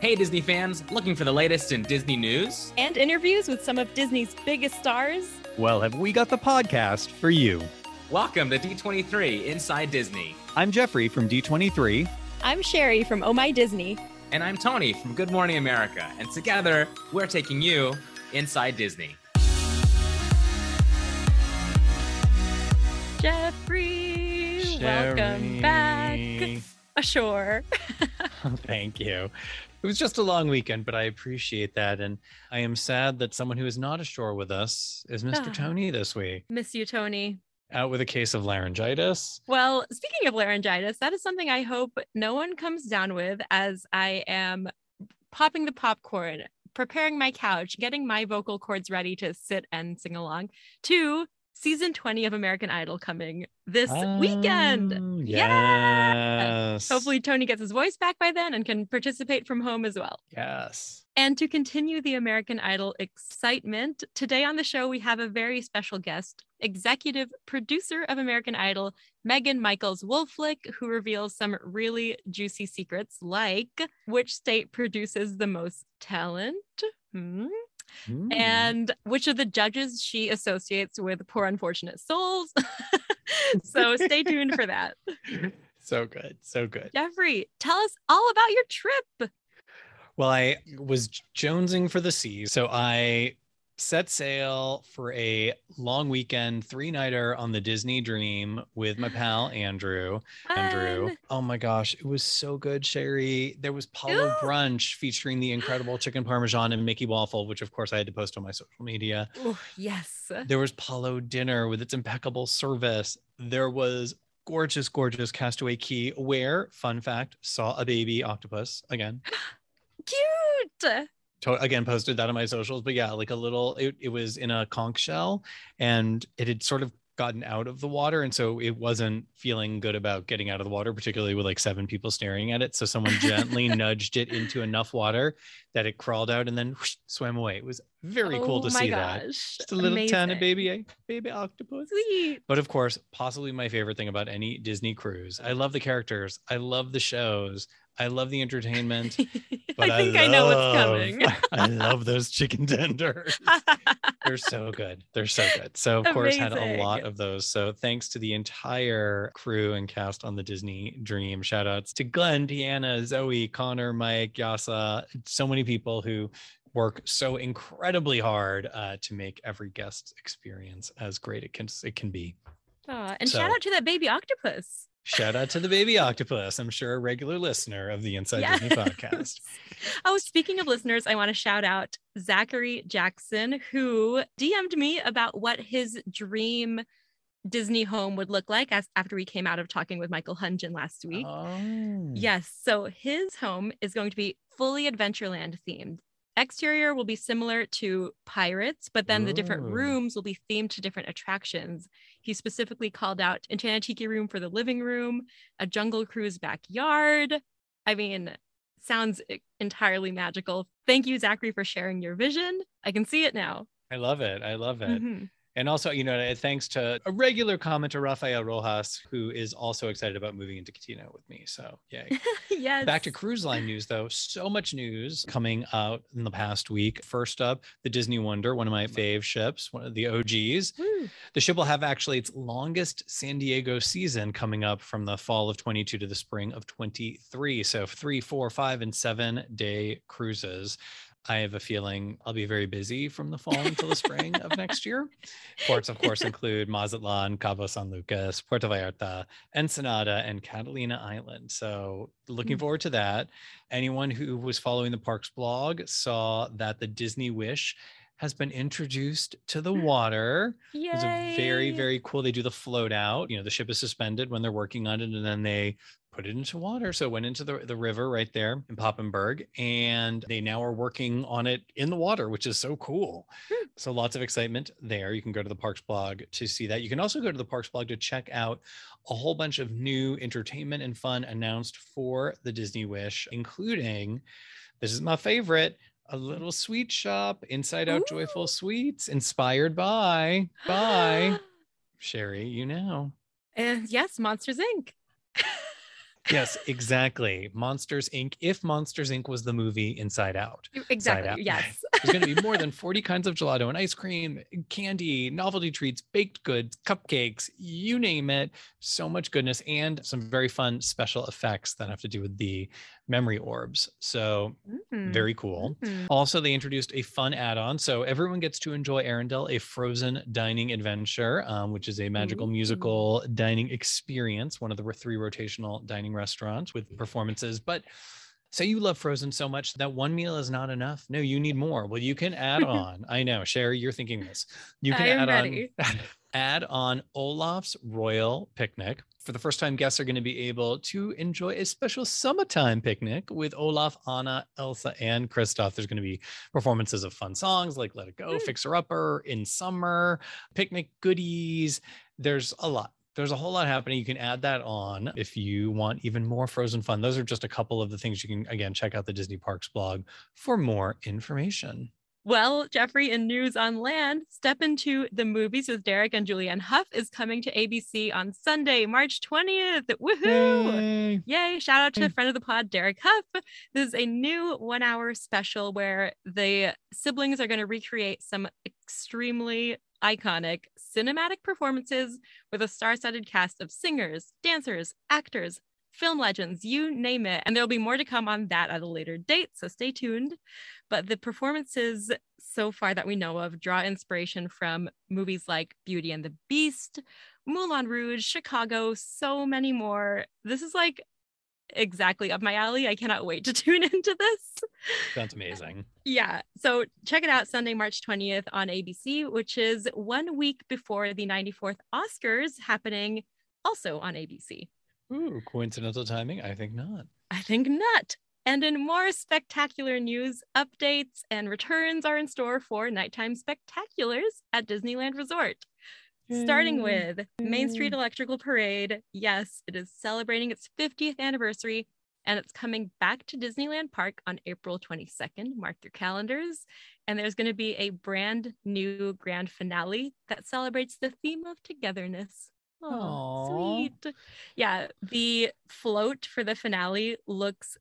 Hey, Disney fans, looking for the latest in Disney news? And interviews with some of Disney's biggest stars? Well, have we got the podcast for you? Welcome to D23 Inside Disney. I'm Jeffrey from D23. I'm Sherry from Oh My Disney. And I'm Tony from Good Morning America. And together, we're taking you inside Disney. Jeffrey, welcome back ashore. Thank you. It was just a long weekend, but I appreciate that. And I am sad that someone who is not ashore with us is Mr. Ah. Tony this week, Miss you, Tony. out with a case of laryngitis. Well, speaking of laryngitis, that is something I hope no one comes down with as I am popping the popcorn, preparing my couch, getting my vocal cords ready to sit and sing along to season 20 of American Idol coming this weekend. Oh, Yeah. Yes. Hopefully, Tony gets his voice back by then and can participate from home as well. Yes. And to continue the American Idol excitement, today on the show, we have a very special guest, executive producer of American Idol, Megan Michaels Wolflick, who reveals some really juicy secrets like which state produces the most talent. Hmm. Mm. And which of the judges she associates with poor unfortunate souls. so stay tuned for that. so good. So good. Jeffrey, tell us all about your trip. Well, I was jonesing for the sea. So I set sail for a long weekend, three nighter on the Disney Dream with my pal Andrew. Andrew. Oh my gosh, it was so good, Sherry. There was Palo Ooh. Brunch featuring the incredible chicken parmesan and Mickey waffle, which of course I had to post on my social media. Oh, yes. There was Palo dinner with its impeccable service. There was gorgeous, gorgeous Castaway Cay, where, fun fact, saw a baby octopus again. Cute. To- again posted that on my socials but yeah like a little it, it was in a conch shell and it had sort of gotten out of the water and so it wasn't feeling good about getting out of the water particularly with like seven people staring at it so someone gently nudged it into enough water that it crawled out and then whoosh, swam away it was very cool Oh to my see that gosh. just a little tiny baby baby octopus Sweet. but of course, possibly my favorite thing about any Disney cruise. I love the characters. I love the shows. I love the entertainment. But I think I, know what's coming. I love those chicken tenders. They're so good. They're so good. So of course had a lot of those. So thanks to the entire crew and cast on the Disney Dream. Shout outs to Glenn, Deanna, Zoe, Connor, Mike, Yasa, so many people who work so incredibly hard uh, to make every guest experience as great it can it can be. Aw, and shout out to that baby octopus. Shout out to the baby octopus. I'm sure a regular listener of the Inside Disney podcast. Oh, speaking of listeners, I want to shout out Zachary Jackson, who DM'd me about what his dream Disney home would look like as after we came out of talking with Michael Hungen last week. Oh. Yes. So his home is going to be fully Adventureland themed. Exterior will be similar to Pirates, but then the different rooms will be themed to different attractions. He specifically called out Enchanted Tiki room for the living room, a Jungle Cruise backyard. I mean, sounds entirely magical. Thank you, Zachary, for sharing your vision. I can see it now. I love it. I love it. Mhm. And also, you know, thanks to a regular commenter, Rafael Rojas, who is also excited about moving into Katina with me. So, yay. yes. Back to cruise line news, though. So much news coming out in the past week. First up, the Disney Wonder, one of my fave ships, one of the OGs. Woo. The ship will have actually its longest San Diego season coming up from the fall of 22 to the spring of 23. So three, four, five, and seven day cruises. I have a feeling I'll be very busy from the fall until the spring of next year. Ports, of course, include Mazatlan, Cabo San Lucas, Puerto Vallarta, Ensenada, and Catalina Island. So, looking Mm. forward to that. Anyone who was following the parks blog saw that the Disney Wish has been introduced to the water. It was a very, very cool. They do the float out. You know, the ship is suspended when they're working on it, and then they put it into water. So it went into the, the river right there in Papenburg, and they now are working on it in the water, which is so cool. Hmm. So lots of excitement there. You can go to the Parks blog to see that. You can also go to the Parks blog to check out a whole bunch of new entertainment and fun announced for the Disney Wish, including this is my favorite. A little sweet shop, Inside Out Joyful Sweets, inspired by by Sherry. You know, Uh, yes, Monsters Inc. yes, exactly. Monsters Inc. If Monsters Inc. was the movie Inside Out. Exactly. Out. Yes. There's going to be more than 40 kinds of gelato and ice cream, candy, novelty treats, baked goods, cupcakes, you name it. So much goodness and some very fun special effects that have to do with the memory orbs. So Mhm. very cool. Mhm. Also, they introduced a fun add-on, so everyone gets to enjoy Arendelle, a frozen dining adventure, um, which is a magical Ooh. musical dining experience, one of the three rotational dining restaurants with performances. But say you love Frozen so much that one meal is not enough. No, you need more. Well, you can add on. I know, Sherry, you're thinking this. You can I am add ready. on add on Olaf's Royal Picnic. For the first time, guests are going to be able to enjoy a special summertime picnic with Olaf, Anna, Elsa, and Kristoff. There's going to be performances of fun songs like Let It Go, Mm. Fixer Upper, In Summer, picnic goodies. There's a lot. There's a whole lot happening. You can add that on if you want even more frozen fun. Those are just a couple of the things you can, again, check out the Disney Parks blog for more information. Well, Jeffrey, in news on land, Step Into the Movies with Derek and Julianne Hough is coming to ABC on Sunday, March 20th. Woohoo! Yay! Shout out to Yay. friend of the pod, Derek Hough. This is a new one hour special where the siblings are going to recreate some extremely iconic cinematic performances with a star studded cast of singers, dancers, actors, film legends, you name it. And there'll be more to come on that at a later date, so stay tuned. But the performances so far that we know of draw inspiration from movies like Beauty and the Beast, Moulin Rouge, Chicago, so many more. This is like exactly up my alley. I cannot wait to tune into this. Sounds amazing. Yeah. So check it out Sunday, March 20th on ABC, which is one week before the 94th Oscars happening also on ABC. Ooh, coincidental timing? I think not. I think not. And in more spectacular news, updates and returns are in store for nighttime spectaculars at Disneyland Resort. Starting hmm. with Main Street hmm. Electrical Parade. Yes, it is celebrating its 50th anniversary and it's coming back to Disneyland Park on April 22nd. Mark your calendars. And there's going to be a brand new grand finale that celebrates the theme of togetherness. Oh, sweet. Yeah, the float for the finale looks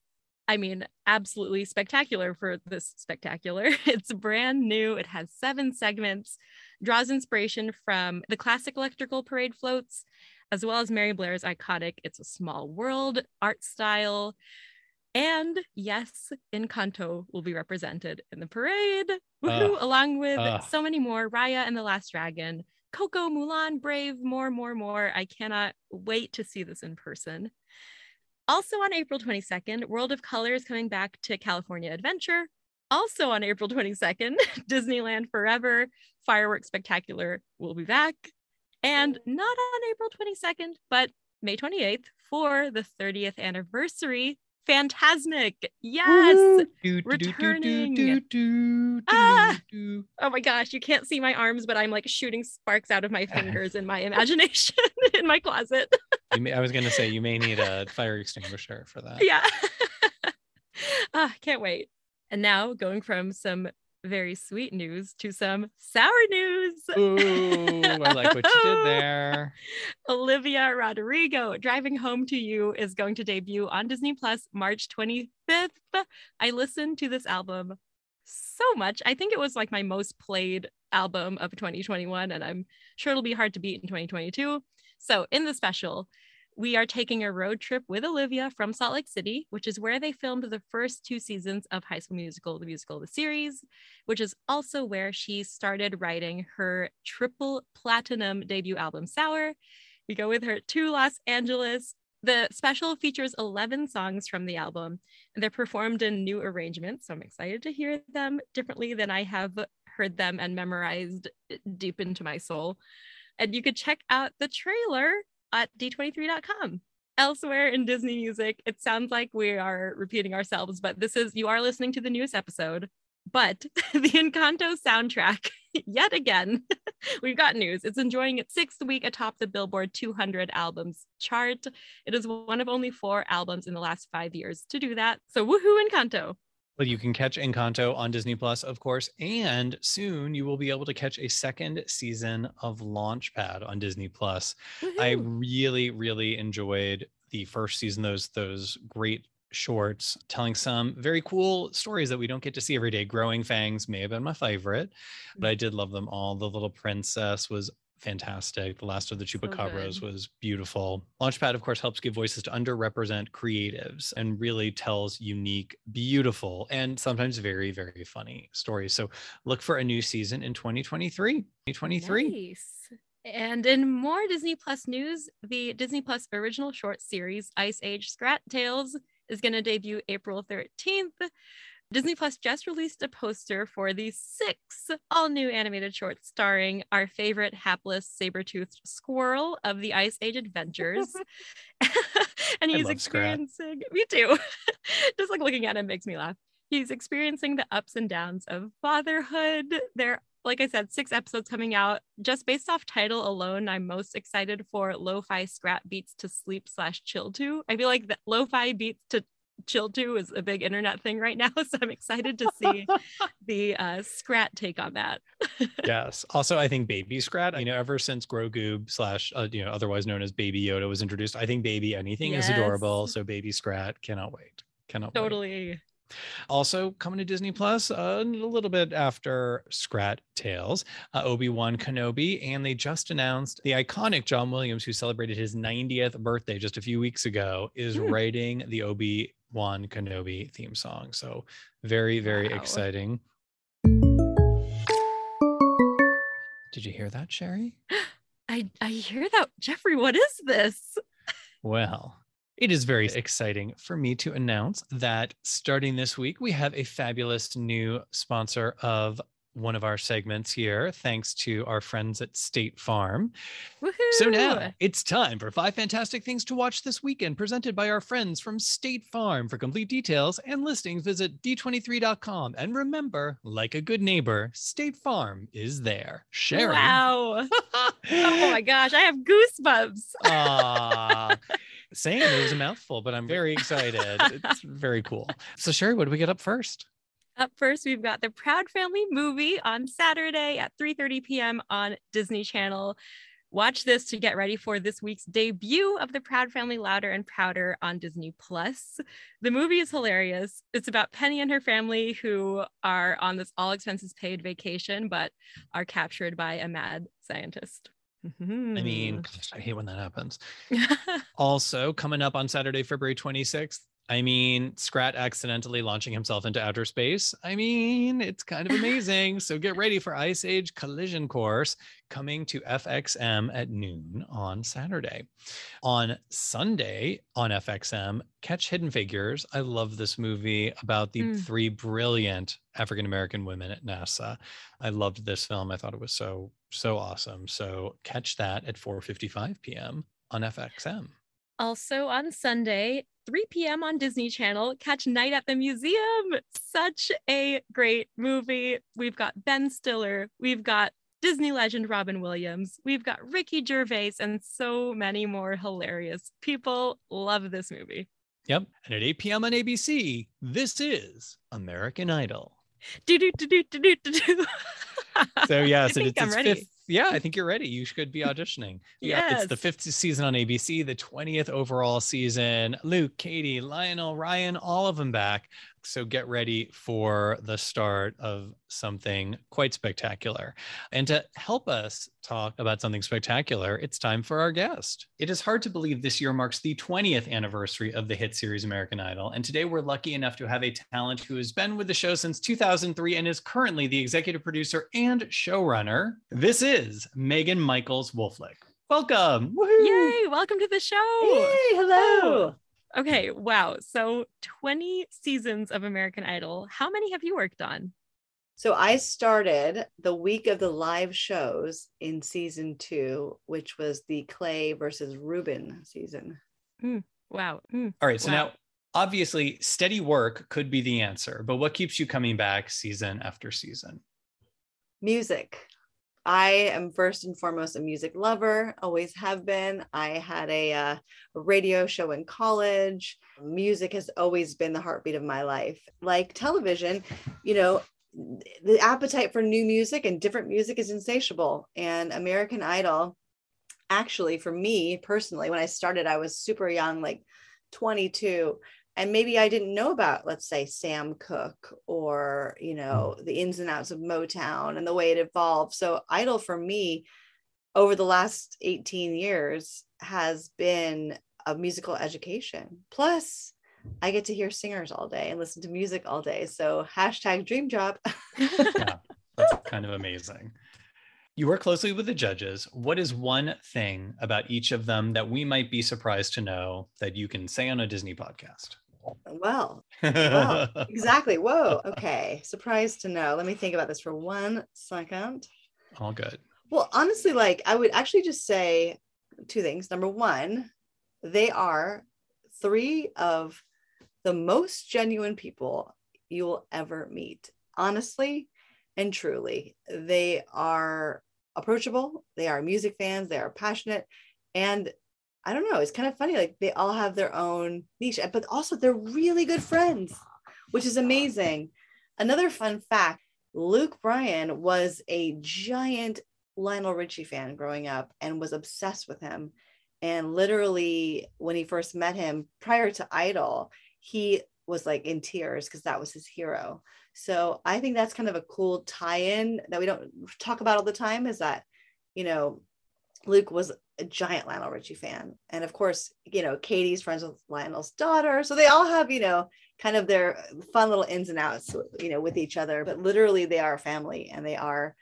I mean, absolutely spectacular for this spectacular. It's brand new. It has seven segments, draws inspiration from the classic electrical parade floats, as well as Mary Blair's iconic It's a Small World art style. And yes, Encanto will be represented in the parade, Woohoo, along with ugh. so many more Raya and the Last Dragon, Coco, Mulan, Brave, more, more, more. I cannot wait to see this in person. Also on April 22nd, World of Color is coming back to California Adventure. Also on April 22nd, Disneyland Forever Fireworks Spectacular will be back. And not on April 22nd, but May 28th for the 30th anniversary. Fantasmic. Yes. Do, do, do, do, do, Returning. do, do, Ah! Oh my gosh, you can't see my arms, but I'm like shooting sparks out of my fingers in my imagination in my closet. You may, I was going to say you may need a fire extinguisher for that. yeah. ah, can't wait. And now going from some very sweet news to some sour news. Ooh, I like what you did there. Olivia Rodrigo, Driving Home to You is going to debut on Disney Plus March 25th. I listened to this album so much. I think it was like my most played album of 2021, and I'm sure it'll be hard to beat in 2022. So, in the special, we are taking a road trip with Olivia from Salt Lake City, which is where they filmed the first two seasons of High School Musical, the musical, the series, which is also where she started writing her triple platinum debut album, Sour. We go with her to Los Angeles. The special features 11 songs from the album, and they're performed in new arrangements. So I'm excited to hear them differently than I have heard them and memorized deep into my soul. And you could check out the trailer at d23.com. Elsewhere in Disney music, it sounds like we are repeating ourselves, but this is, you are listening to the newest episode. But the Encanto soundtrack, yet again, we've got news. It's enjoying its sixth week atop the Billboard 200 albums chart. It is one of only four albums in the last five years to do that. So woohoo, Encanto. Well, you can catch Encanto on Disney Plus, of course, and soon you will be able to catch a second season of Launchpad on Disney Plus. I really, really enjoyed the first season, those those great shorts telling some very cool stories that we don't get to see every day. Growing Fangs may have been my favorite, but I mm-hmm. did love them all. The Little Princess was fantastic. The Last of the Chupacabras good. was beautiful. Launchpad, of course, helps give voices to underrepresented creatives and really tells unique, beautiful, and sometimes very, very funny stories. So look for a new season in 2023. 2023. Nice. And in more Disney Plus news, the Disney Plus original short series Ice Age Scrat Tales is going to debut April 13th. Disney Plus just released a poster for the six all new animated shorts starring our favorite hapless saber-toothed squirrel of the Ice Age Adventures. and he's love Scrat. experiencing, me too. just like looking at him makes me laugh. He's experiencing the ups and downs of fatherhood. There, like I said, six episodes coming out. Just based off title alone, I'm most excited for Lo-Fi Scrat Beats to Sleep slash Chill to. I feel like that Lo-Fi Beats to Chill to is a big internet thing right now, so I'm excited to see the uh, Scrat take on that. yes. Also, I think Baby Scrat, you know, ever since Grogu slash, uh, you know, otherwise known as Baby Yoda was introduced, I think Baby anything is adorable. So Baby Scrat, cannot wait. Cannot wait. Totally. Also coming to Disney Plus uh, a little bit after Scrat Tales, uh, Obi Wan Kenobi, and they just announced the iconic John Williams, who celebrated his 90th birthday just a few weeks ago, is Hmm. writing the Obi Wan Kenobi theme song. So very, very Wow. exciting. Did you hear that, Sherry? I, I hear that. Jeffrey, what is this? Well, it is very exciting for me to announce that starting this week, we have a fabulous new sponsor of one of our segments here, thanks to our friends at State Farm. So now it's time for five fantastic things to watch this weekend, presented by our friends from State Farm. For complete details and listings, visit d23.com. And remember, like a good neighbor, State Farm is there. Sherry. Wow. Oh my gosh, I have goosebumps. Ah, Aw. Saying it was a mouthful, but I'm very excited. It's very cool. So, Sherry, what do we get up first? Up first, we've got the Proud Family movie on Saturday at 3:30 p.m. on Disney Channel. Watch this to get ready for this week's debut of the Proud Family Louder and Prouder on Disney Plus. The movie is hilarious. It's about Penny and her family who are on this all expenses paid vacation but are captured by a mad scientist. Mm-hmm. I mean, gosh, I hate when that happens. Also, coming up on Saturday, February 26th, I mean, Scrat accidentally launching himself into outer space. I mean, it's kind of amazing. so get ready for Ice Age Collision Course coming to FXM at noon on Saturday. On Sunday on FXM, catch Hidden Figures. I love this movie about the Mm. three brilliant African American women at NASA. I loved this film. I thought it was so so awesome. So catch that at 4:55 p.m. on FXM. Also on Sunday, 3 p.m. on Disney Channel, catch Night at the Museum. Such a great movie. We've got Ben Stiller, we've got Disney legend Robin Williams, we've got Ricky Gervais, and so many more hilarious people. Love this movie. Yep. And at 8 p.m. on ABC, this is American Idol. Do do do do do do do do. So yes, it's I'm its ready. fifth. Yeah, I think you're ready. You should be auditioning. Yeah, it's the Yes. fifth season on ABC, the 20th overall season. Luke, Katy, Lionel, Ryan, all of them back. So get ready for the start of something quite spectacular. And to help us talk about something spectacular, it's time for our guest. It is hard to believe this year marks the 20th anniversary of the hit series American Idol. And today we're lucky enough to have a talent who has been with the show since 2003 and is currently the executive producer and showrunner. This is Megan Michaels Wolflick. Welcome. Woohoo! Yay! Welcome to the show. Hey, hello. Okay, wow. So 20 seasons of American Idol. How many have you worked on? So I started the week of the live shows in season two, which was the Clay versus Ruben season. Wow. Hmm. All right. So Wow. now, obviously, steady work could be the answer, but what keeps you coming back season after season? Music. I am first and foremost a music lover, always have been. I had a, uh, radio show in college. Music has always been the heartbeat of my life. Like television, you know, the appetite for new music and different music is insatiable. And American Idol actually for me personally when i started i was super young like 22 and maybe i didn't know about let's say sam cooke or you know the ins and outs of motown and the way it evolved. So idol for me over the last 18 years has been a musical education. Plus i get to hear singers all day and listen to music all day. So hashtag dream job. Yeah, that's kind of amazing. You work closely with the judges. What is one thing about each of them that we might be surprised to know that you can say on a Disney podcast? Well, well exactly. Whoa. Okay. Surprised to know. Let me think about this for one second. All good. Well, honestly, like I would actually just say two things. Number one, they are three of the most genuine people you will ever meet. Honestly and truly, they are approachable. They are music fans. They are passionate. And I don't know, it's kind of funny. Like they all have their own niche, but also they're really good friends, which is amazing. Another fun fact Luke Bryan was a giant Lionel Richie fan growing up and was obsessed with him. And literally, when he first met him prior to Idol, he was like in tears because that was his hero. So I think that's kind of a cool tie-in that we don't talk about all the time is that, you know, Luke was a giant Lionel Richie fan. And of course, you know, Katy's friends with Lionel's daughter. So they all have, you know, kind of their fun little ins and outs, you know, with each other. But literally they are a family and they are,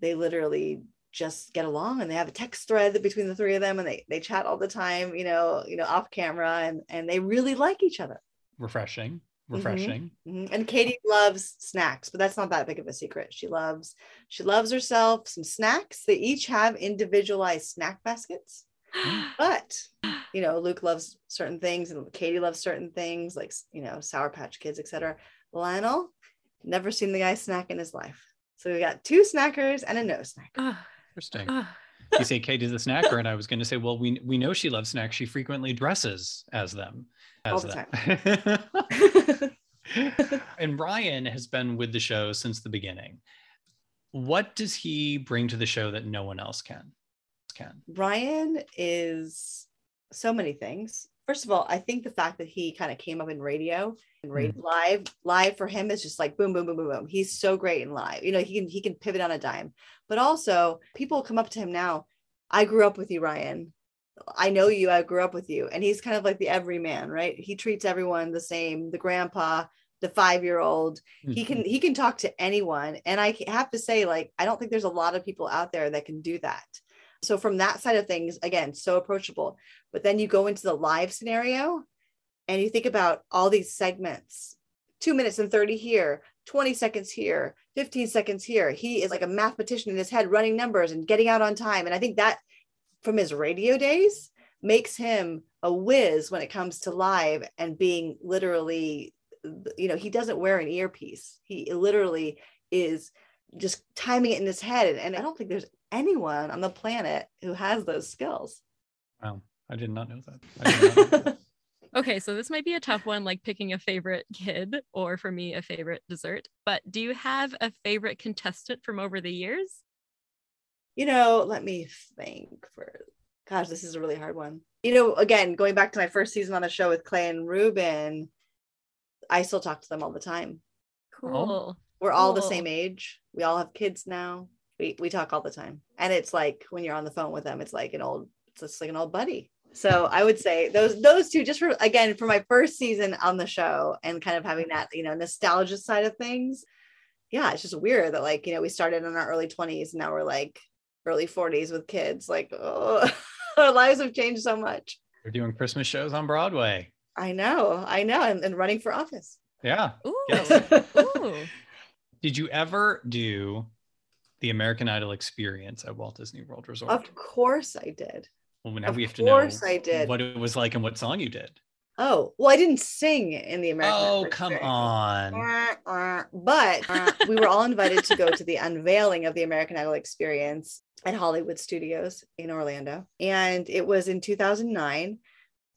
they literally just get along and they have a text thread between the three of them and they they chat all the time, you know, you know, off camera and and they really like each other. Refreshing. Mm-hmm. refreshing. Mm-hmm. Mm-hmm. And Katy loves snacks, but that's not that big of a secret. She loves she loves herself some snacks. They each have individualized snack baskets. but you know, Luke loves certain things and Katy loves certain things like you know, Sour Patch Kids, etc. Lionel never seen the guy snack in his life. So we got two snackers and a no snacker. Interesting. you say Katy's a snacker, and I was going to say, well, we we know she loves snacks. She frequently dresses as them all the time. and Ryan has been with the show since the beginning. What does he bring to the show that no one else can? Can Ryan is so many things. First of all, I think the fact that he kind of came up in radio and radio mm. live, live for him is just like boom, boom, boom, boom, boom. He's so great in live. You know, he can he can pivot on a dime. But also, people come up to him now. I grew up with you, Ryan. I know you, I grew up with you. And he's kind of like the everyman, right? He treats everyone the same, the grandpa, the five-year-old. Mm-hmm. He can he can talk to anyone. And I have to say, like, I don't think there's a lot of people out there that can do that. So from that side of things, again, so approachable. But then you go into the live scenario and you think about all these segments, two minutes and 30 here, 20 seconds here, 15 seconds here. He is like a mathematician in his head running numbers and getting out on time. And I think that from his radio days makes him a whiz when it comes to live and being literally you know he doesn't wear an earpiece. He literally is just timing it in his head. And i don't think there's anyone on the planet who has those skills. Wow. I did not know that, okay so this might be a tough one like picking a favorite kid or for me a favorite dessert but do you have a favorite contestant from over the years you know, let me think for gosh, this is a really hard one. You know, again, going back to my first season on the show with Clay and Ruben, I still talk to them all the time. Cool. Oh. We're all the same age. We all have kids now. We we talk all the time. And it's like when you're on the phone with them, it's like an old, it's just like an old buddy. So I would say those those two just for again for my first season on the show and kind of having that, you know, nostalgia side of things. Yeah, it's just weird that like, you know, we started in our early 20s and now we're like early 40s with kids. Like, oh, our lives have changed so much. We're doing Christmas shows on Broadway. I know, I know, and, and running for office. Yeah. Ooh. Yes. Ooh. Did you ever do the American Idol experience at Walt Disney World Resort? Of course I did. Well, now of we have to know I did. what it was like and what song you did. Oh, well, I didn't sing in the American. Oh, come on. But we were all invited to go to the unveiling of the American Idol experience at Hollywood Studios in Orlando. And it was in 2009.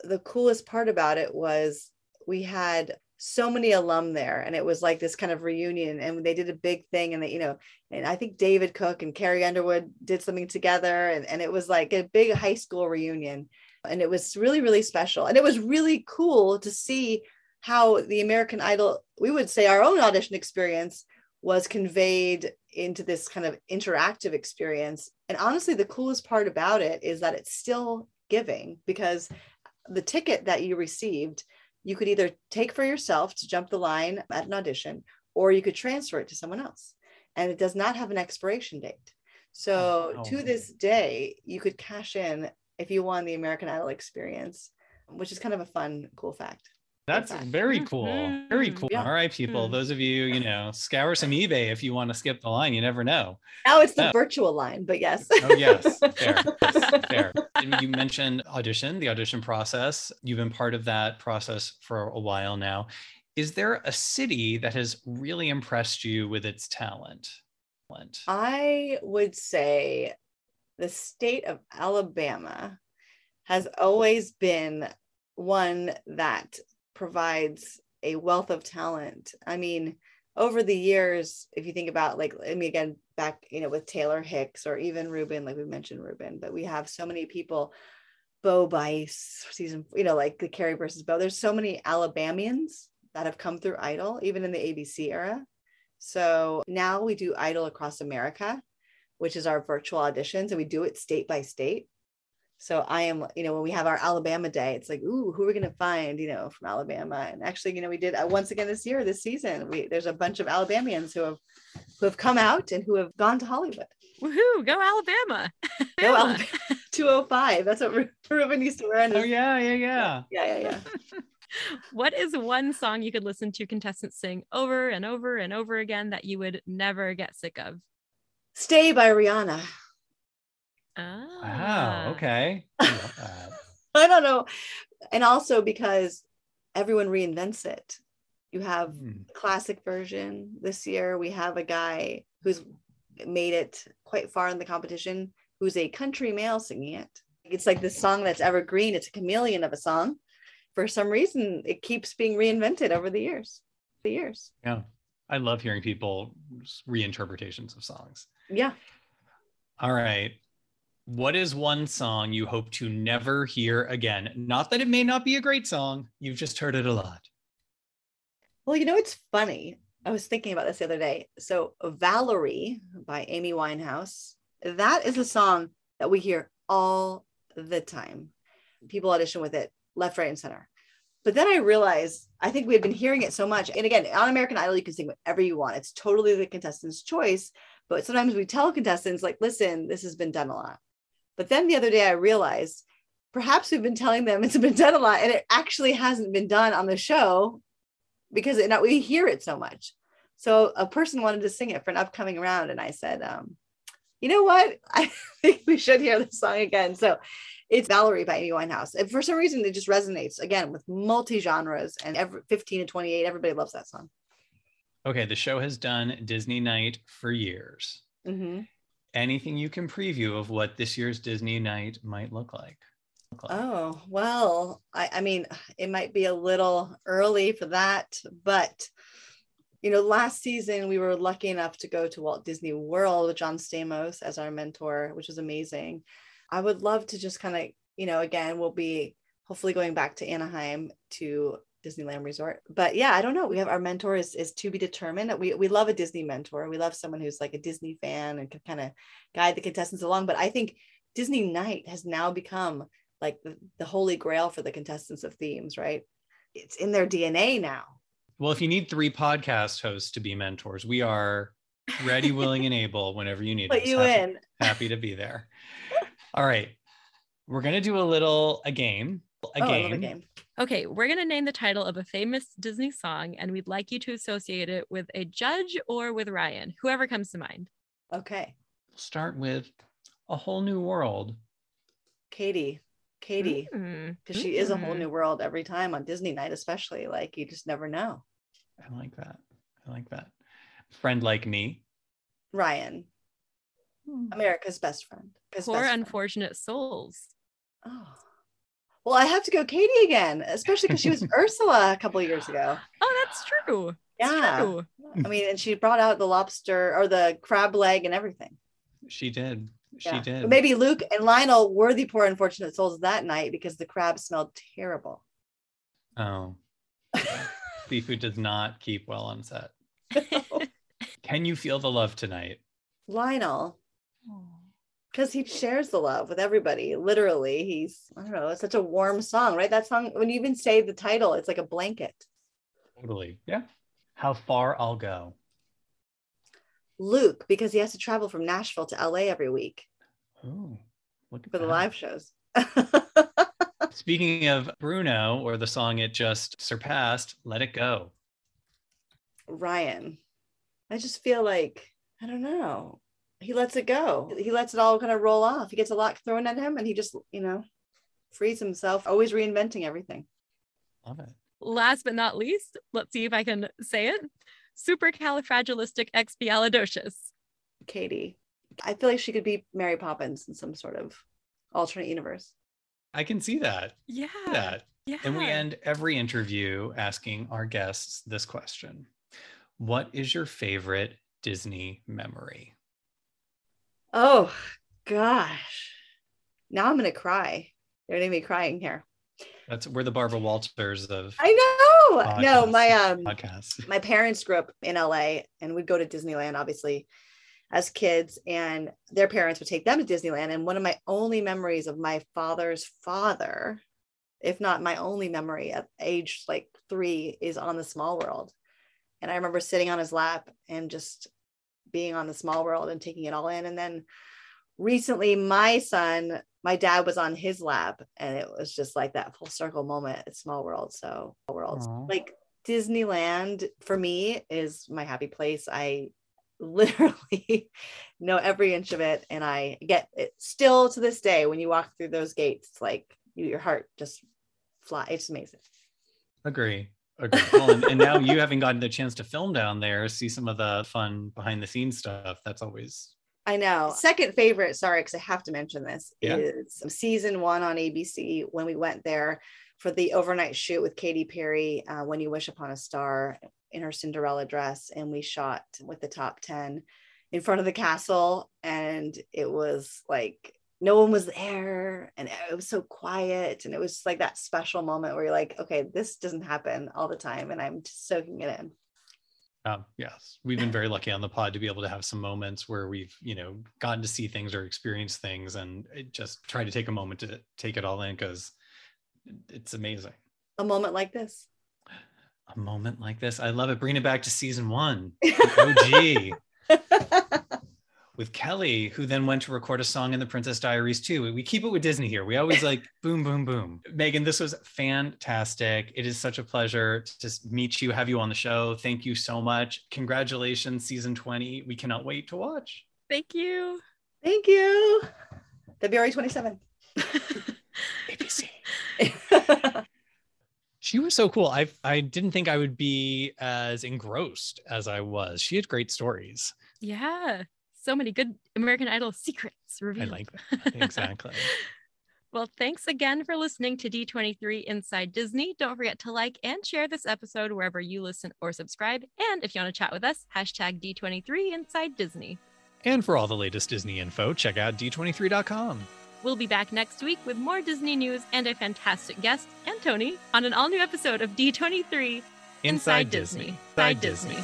The coolest part about it was we had so many alum there and it was like this kind of reunion and they did a big thing and they you know and i think david cook and carrie underwood did something together and, and it was like a big high school reunion and it was really really special. And it was really cool to see how the american idol we would say our own audition experience was conveyed into this kind of interactive experience. And honestly the coolest part about it is that it's still giving because the ticket that you received you could either take for yourself to jump the line at an audition or you could transfer it to someone else. And it does not have an expiration date. So Oh. to this day you could cash in if you won the american idol experience which is kind of a fun cool fact That's fact. very cool. Very Mhm. cool. Yeah. All right, people. Mhm. Those of you, you know, scour some eBay if you want to skip the line. You never know. now it's the Yeah. virtual line but yes Oh yes, fair, yes, fair. You mentioned audition, the audition process. You've been part of that process for a while now. Is there a city that has really impressed you with its talent? Talent. I would say the state of Alabama has always been one that provides a wealth of talent. I mean, over the years, if you think about like, I mean, again, back, you know, with Taylor Hicks or even Ruben, like we mentioned Ruben, but we have so many people, Bo Bice, season, you know, like the Carrie versus Bo. There's so many Alabamians that have come through Idol, even in the ABC era. So now we do Idol across America, which is our virtual auditions, and we do it state by state. So I am, you know, when we have our Alabama day, it's like, ooh, who are we going to find, you know, from Alabama? And actually, you know, we did uh, once again this year, this season. We there's a bunch of Alabamians who have who have come out and who have gone to Hollywood. Woohoo! Go Alabama! Go Alabama, 205. That's what Ru- Ruben used to wear. On Oh yeah, yeah, yeah. yeah, yeah, yeah. What is one song you could listen to contestants sing over and over and over again that you would never get sick of? Stay by Rihanna. Ah. Wow. Okay. I. I don't know. And also because everyone reinvents it. You have Hmm. classic version this year. We have a guy who's made it quite far in the competition who's a country male singing it. It's like this song that's evergreen. It's a chameleon of a song. For some reason, it keeps being reinvented over the years. The years. Yeah. I love hearing people reinterpretations of songs. Yeah. All right. What is one song you hope to never hear again? Not that it may not be a great song, you've just heard it a lot. Well, you know, it's funny. I was thinking about this the other day. So, Valerie by Amy Winehouse, that is a song that we hear all the time. People audition with it left, right, and center. But then I realized I think we had been hearing it so much. And again, on American Idol, you can sing whatever you want, it's totally the contestant's choice. But sometimes we tell contestants, like, listen, this has been done a lot. But then the other day, I realized perhaps we've been telling them it's been done a lot and it actually hasn't been done on the show because it, we hear it so much. So a person wanted to sing it for an upcoming round, and I said, um, "You know what? I think we should hear this song again." So it's Valerie by Amy Winehouse. And for some reason, it just resonates again with multi genres and every 15 to 28. Everybody loves that song. Okay, the show has done Disney Night for years. Mhm. Anything you can preview of what this year's Disney Night might look like? Look like? Oh, well, I, I mean, it might be a little early for that, but you know, last season we were lucky enough to go to Walt Disney World with John Stamos as our mentor, which was amazing. I would love to just kind of, you know, again, we'll be hopefully going back to Anaheim to Disneyland Resort. But yeah, I don't know. We have our mentor is, is to be determined. We we love a Disney mentor. We love someone who's like a Disney fan and can kind of guide the contestants along. But I think Disney Night has now become like the, the holy grail for the contestants of themes, right? It's in their DNA now. Well, if you need three podcast hosts to be mentors, we are ready, willing, and able whenever you need Put us. you happy, in. happy to be there. All right. We're gonna do a little a game. A oh, game. a game. Okay, we're going to name the title of a famous Disney song, and we'd like you to associate it with a judge or with Ryan, whoever comes to mind. Okay. Start with a whole new world. Katy. Katy. Because she is a whole mm. new world every time on Disney night, especially. Like you just never know. I like that. I like that. Friend like me. Ryan, America's best friend. His Poor best friend. unfortunate souls. Oh. Well, I have to go Katy again, especially because she was Ursula a couple years ago. Oh, that's true. That's Yeah. true. I mean, and she brought out the lobster or the crab leg and everything. She did. She Yeah. did. But maybe Luke and Lionel were the poor unfortunate souls that night because the crab smelled terrible. Oh, seafood does not keep well on set. Can you feel the love tonight? Lionel, oh. Because he shares the love with everybody. Literally, he's I don't know. It's such a warm song, right? That song when you even say the title, it's like a blanket. Totally. Yeah. How far I'll go. Luke, because he has to travel from Nashville to LA every week Oh, look at for the live shows. Speaking of Bruno or the song it just surpassed, Let It Go. Ryan, I just feel like I don't know. He lets it go. He lets it all kind of roll off. He gets a lot thrown at him, and he just you know frees himself. Always reinventing everything. Love it. Last but not least, let's see if I can say it. Supercalifragilisticexpialidocious. Katy, I feel like she could be Mary Poppins in some sort of alternate universe. I can see that. Yeah. That. Yeah. And we end every interview asking our guests this question What is your favorite Disney memory? Oh gosh, now I'm gonna cry. They're gonna be crying here. That's we're the Barbara Walters of I know. No, my um, podcasts. my parents grew up in LA and we'd go to Disneyland obviously as kids and their parents would take them to Disneyland and one of my only memories of my father's father if not my only memory at age like 3 is on the small world and I remember sitting on his lap and just being on the small world and taking it all in and then recently my son my dad was on his lap and it was just like that full circle moment at small world so world Aw. like Disneyland for me is my happy place. I literally know every inch of it. And I get it still to this day when you walk through those gates, it's like you, your heart just fly. It's amazing. Agree. Well, and, and now you having gotten the chance to film down there, see some of the fun behind the scenes stuff. That's always I know. Second favorite, sorry, because I have to mention this, Yeah. is season one on ABC when we went there for the overnight shoot with Katy Perry, uh, When You Wish Upon a Star in her Cinderella dress. And we shot with the top 10 in front of the castle. And it was like, no one was there and it was so quiet and it was like that special moment where you're like okay this doesn't happen all the time and i'm just soaking it in. Um, yes, we've been very lucky on the pod to be able to have some moments where we've, you know, gotten to see things or experience things, and just try to take a moment to take it all in because it's amazing. a moment like this? A moment like this, I love it. Bring it back to season one, the OG, with Kelly, who then went to record a song in the Princess Diaries too. We keep it with Disney here. We always like boom, boom, boom. Megan, this was fantastic. It is such a pleasure to meet you, have you on the show. Thank you so much. Congratulations, season 20. We cannot wait to watch. Thank you. thank you february 27th ABC. She was so cool. I I didn't think I would be as engrossed as I was. She had great stories. Yeah. So many good American Idol secrets revealed. I like that. Exactly. Well, thanks again for listening to D23 Inside Disney. Don't forget to like and share this episode wherever you listen or subscribe. And if you want to chat with us, hashtag D23 Inside Disney. And for all the latest Disney info, check out d23.com. We'll be back next week with more Disney news and a fantastic guest, and Tony, on an all new episode of D23 Inside, Disney. Inside Disney.